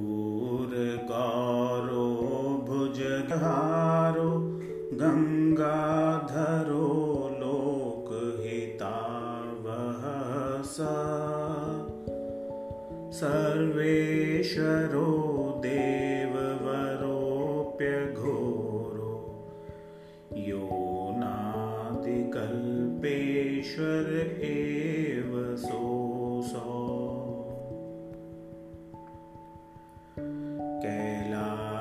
कुर्कारो भुजघारो गङ्गाधरो लोकहितावः लोकहितावहस सर्वेश्वरो देववरोऽप्यघोरो यो नातिकल्पेश्वर एव सो।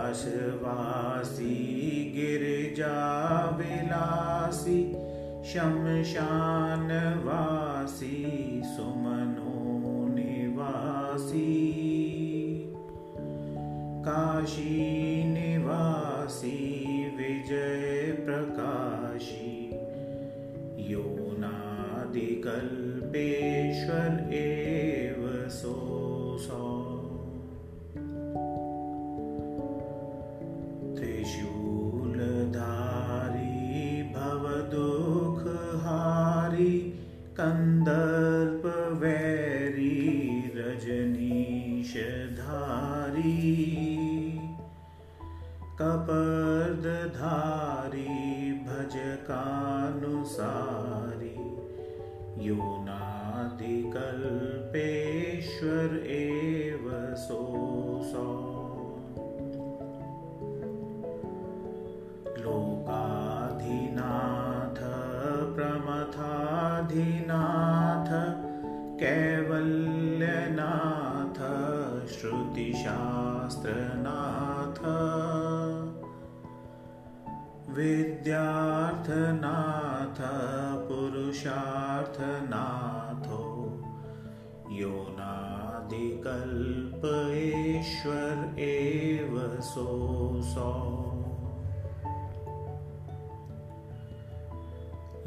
कैलासवासी गिरिजाविलासी शमशानवासी सुमनो काशीनिवासी कपर्दधारी भजकानुसारी यो नादिकल्पेश्वर एव सोऽसौ श्रुतिशास्त्रनाथ। विद्यार्थनाथ पुरुषार्थनाथो यो नादिकल्पेश्वर एव सोऽसौ।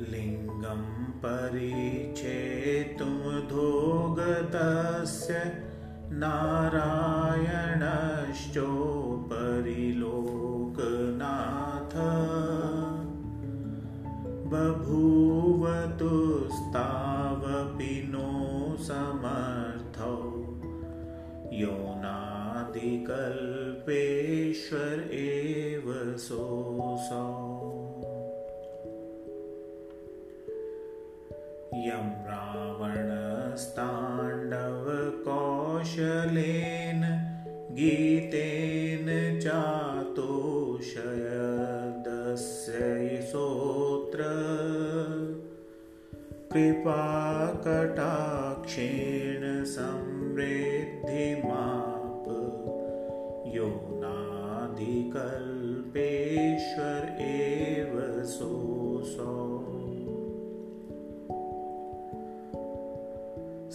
लिङ्गं परिचेतुमधोगतस्य नारायणश्चोपरिलोकनाथ। बभूवतुस्तावपि नो समर्थौ। यो नादिकल्पेश्वर एव सोऽसौ। यं रावणस्ताण्डवकौशलेन गीतेन चातोषयदस्य सोऽत्र कृपाकटाक्षेण समृद्धिमाप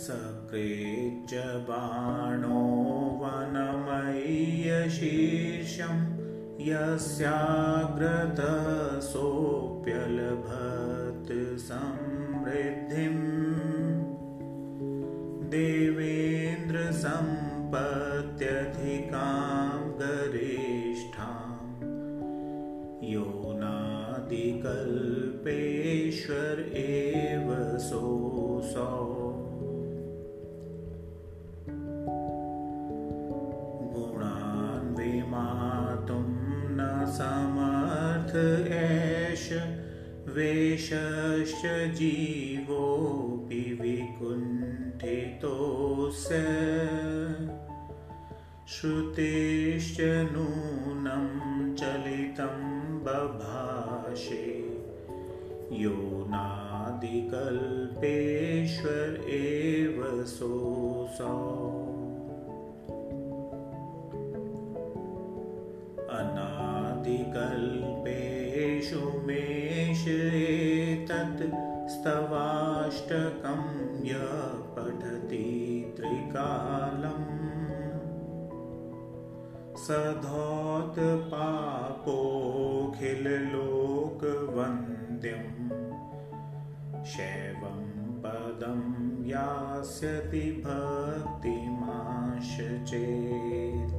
सकृज्जबाणो वनमय्यशीर्षं यस्याग्रतसोऽप्यलभत् समृद्धिम् देवेन्द्रसम्पत्यधिकां गरिष्ठां यो नादिकल्पेश्वर एव सोऽसौ समर्थ एष वेशश्च जीवोऽपि विकुण्ठितोऽस्य श्रुतेश्च नूनं चलितं बभाषे यो नादिकल्पेश्वर एव सोऽसौ अनादिकल्पेषु मेष एतत् स्तवाष्टकं य पठति त्रिकालम् सधौत्पापोऽखिललोकवन्द्यं शैवं पदं यास्यति भक्तिमाश चेत्